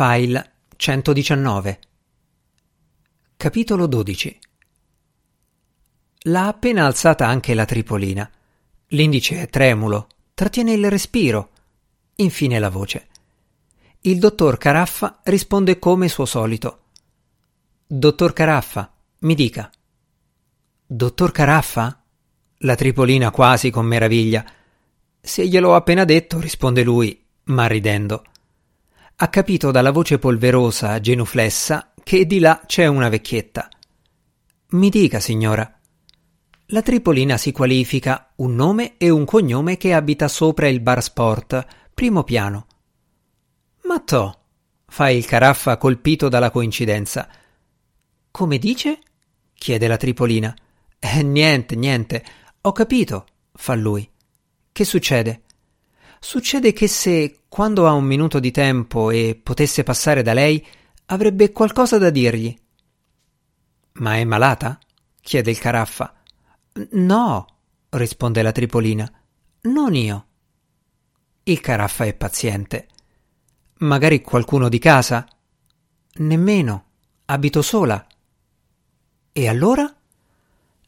File 119 Capitolo 12 L'ha appena alzata anche la tripolina. L'indice è tremulo, trattiene il respiro. Infine la voce. Il dottor Caraffa risponde come suo solito. Dottor Caraffa, mi dica. Dottor Caraffa? La tripolina quasi con meraviglia. Se gliel'ho appena detto, risponde lui, ma ridendo. Ha capito dalla voce polverosa, genuflessa, che di là c'è una vecchietta. Mi dica, signora. La Tripolina si qualifica un nome e un cognome che abita sopra il bar sport, primo piano. Ma to, fa il caraffa colpito dalla coincidenza. Come dice? chiede la Tripolina. Eh, niente, niente. Ho capito, fa lui. Che succede? Succede che se, quando ha un minuto di tempo e potesse passare da lei, avrebbe qualcosa da dirgli. Ma è malata? chiede il caraffa. No, risponde la Tripolina. Non io. Il caraffa è paziente. Magari qualcuno di casa? Nemmeno. Abito sola. E allora?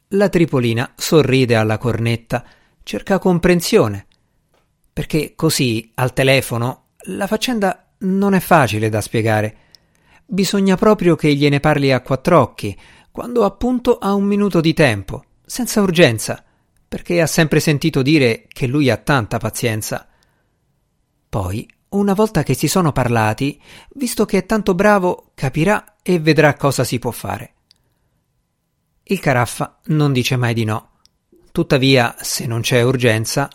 La Tripolina sorride alla cornetta, cerca comprensione perché così, al telefono, la faccenda non è facile da spiegare. Bisogna proprio che gliene parli a quattro occhi, quando appunto ha un minuto di tempo, senza urgenza, perché ha sempre sentito dire che lui ha tanta pazienza. Poi, una volta che si sono parlati, visto che è tanto bravo, capirà e vedrà cosa si può fare. Il caraffa non dice mai di no. Tuttavia, se non c'è urgenza,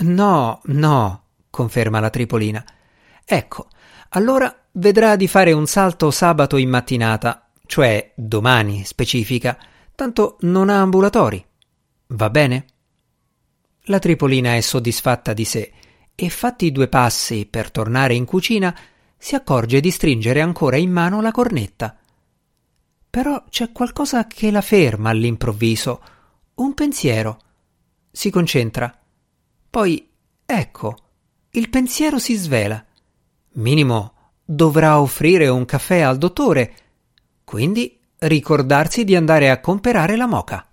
No, no, conferma la Tripolina. Ecco, allora vedrà di fare un salto sabato in mattinata, cioè domani specifica, tanto non ha ambulatori. Va bene? La Tripolina è soddisfatta di sé e fatti due passi per tornare in cucina si accorge di stringere ancora in mano la cornetta. Però c'è qualcosa che la ferma all'improvviso, un pensiero. Si concentra poi, ecco, il pensiero si svela. Minimo dovrà offrire un caffè al dottore, quindi ricordarsi di andare a comperare la moca.